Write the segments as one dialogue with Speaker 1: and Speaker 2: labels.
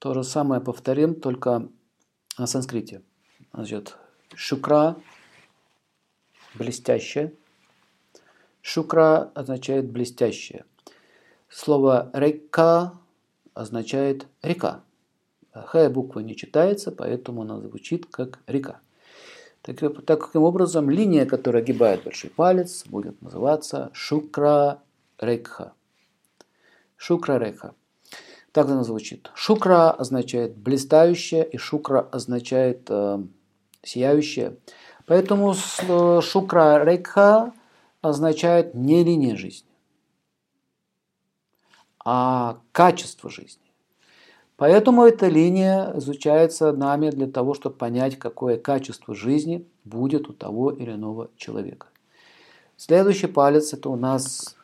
Speaker 1: То же самое повторим, только на санскрите. Значит, шукра – блестящее. Шукра означает блестящее. Слово река означает река. Х буква не читается, поэтому она звучит как река. Так, таким образом, линия, которая огибает большой палец, будет называться шукра рекха. Шукра рекха. Так она звучит. Шукра означает блистающее, и шукра означает э, сияющее. Поэтому шукра рекха означает не линия жизни, а качество жизни. Поэтому эта линия изучается нами для того, чтобы понять, какое качество жизни будет у того или иного человека. Следующий палец это у нас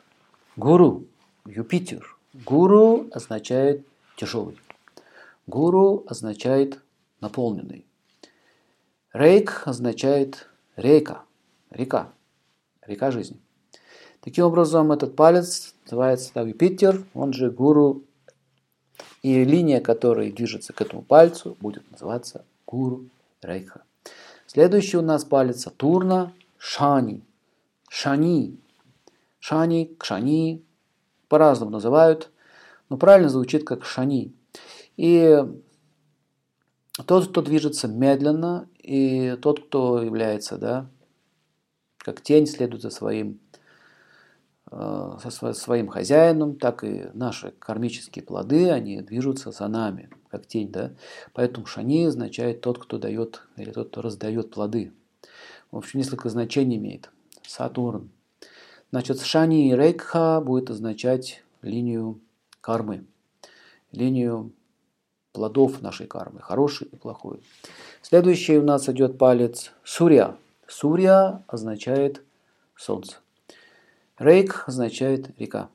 Speaker 1: гуру, Юпитер. Гуру означает тяжелый. Гуру означает наполненный. Рейк означает река, река, река жизни. Таким образом, этот палец называется так, Юпитер, он же гуру и линия, которая движется к этому пальцу, будет называться Гуру Рейха. Следующий у нас палец Сатурна Шани. Шани. Шани, Кшани. По-разному называют, но правильно звучит как Шани. И тот, кто движется медленно, и тот, кто является, да, как тень, следует за своим Э, со своим хозяином, так и наши кармические плоды, они движутся за нами, как тень. Да? Поэтому шани означает тот, кто дает, или тот, кто раздает плоды. В общем, несколько значений имеет. Сатурн. Значит, шани и рейкха будет означать линию кармы, линию плодов нашей кармы, хороший и плохой. Следующий у нас идет палец Сурья. Сурья означает солнце. Рейк означает река.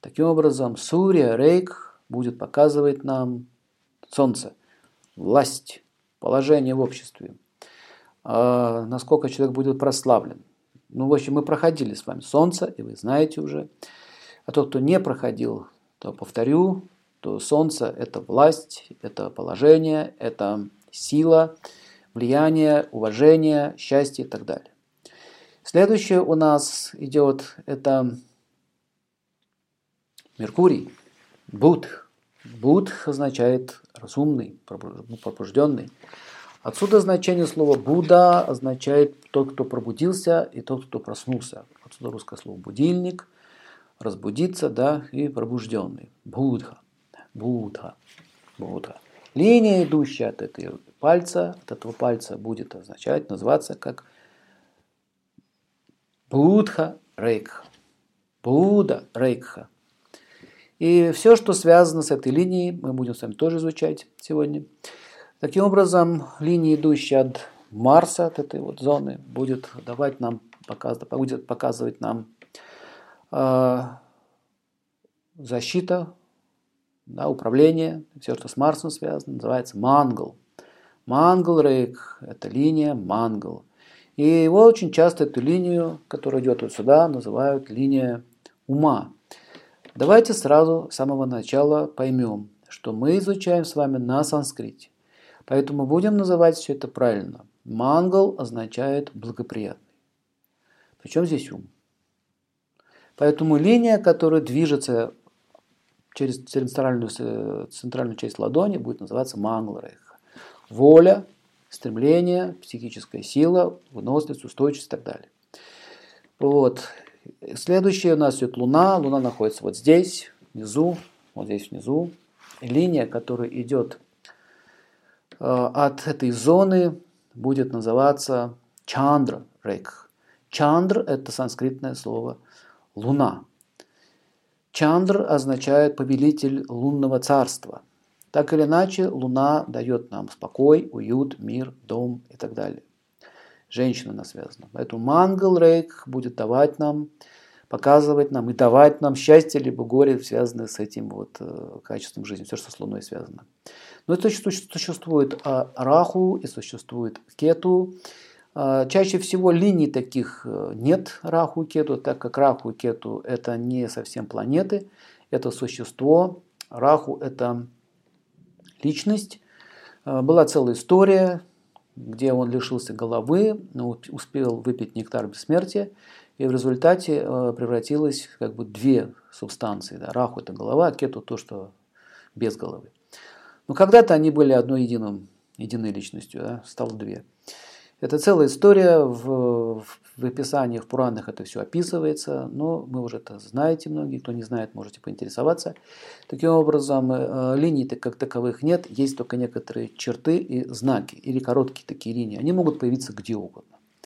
Speaker 1: Таким образом, Сурья, Рейк будет показывать нам солнце, власть, положение в обществе, а насколько человек будет прославлен. Ну, в общем, мы проходили с вами солнце, и вы знаете уже. А тот, кто не проходил, то повторю, то солнце – это власть, это положение, это сила, влияние, уважение, счастье и так далее. Следующее у нас идет это Меркурий, Будх. Будх означает разумный, пробужденный. Отсюда значение слова Будда означает тот, кто пробудился и тот, кто проснулся. Отсюда русское слово будильник, разбудиться, да, и пробужденный. Будха, Будха, Будха. Линия, идущая от этого пальца, от этого пальца будет означать, называться как Будха Рейкха. Будда Рейкха. И все, что связано с этой линией, мы будем с вами тоже изучать сегодня. Таким образом, линия, идущая от Марса, от этой вот зоны, будет давать нам, будет показывать нам э, защита, да, управление, все, что с Марсом связано, называется Мангл. Мангл Рейк – это линия Мангл. И его очень часто, эту линию, которая идет вот сюда, называют линия ума. Давайте сразу с самого начала поймем, что мы изучаем с вами на санскрите. Поэтому будем называть все это правильно. Мангал означает благоприятный. Причем здесь ум. Поэтому линия, которая движется через центральную, центральную часть ладони, будет называться мангларейха. Воля, стремление, психическая сила, выносливость, устойчивость и так далее. Вот. Следующее у нас идет Луна. Луна находится вот здесь, внизу, вот здесь внизу. линия, которая идет от этой зоны, будет называться Чандра Рейк. Чандр – это санскритное слово «луна». Чандр означает повелитель лунного царства. Так или иначе, Луна дает нам спокой, уют, мир, дом и так далее. Женщина нас связана. Поэтому Мангал Рейк будет давать нам, показывать нам и давать нам счастье либо горе, связанное с этим вот э, качеством жизни, все, что с Луной связано. Но это существует а, Раху и существует Кету. А, чаще всего линий таких э, нет Раху и Кету, так как Раху и Кету это не совсем планеты, это существо. Раху это личность. Э, была целая история, где он лишился головы, успел выпить нектар бессмертия, и в результате э, превратилось как бы две субстанции. Да. Раху – это голова, а кету – то, что без головы. Но когда-то они были одной единым, единой личностью, да, стало две. Это целая история, в, в описаниях, в Пуранах это все описывается, но мы уже это знаете многие, кто не знает, можете поинтересоваться. Таким образом, э, линий как таковых нет, есть только некоторые черты и знаки, или короткие такие линии. Они могут появиться где угодно.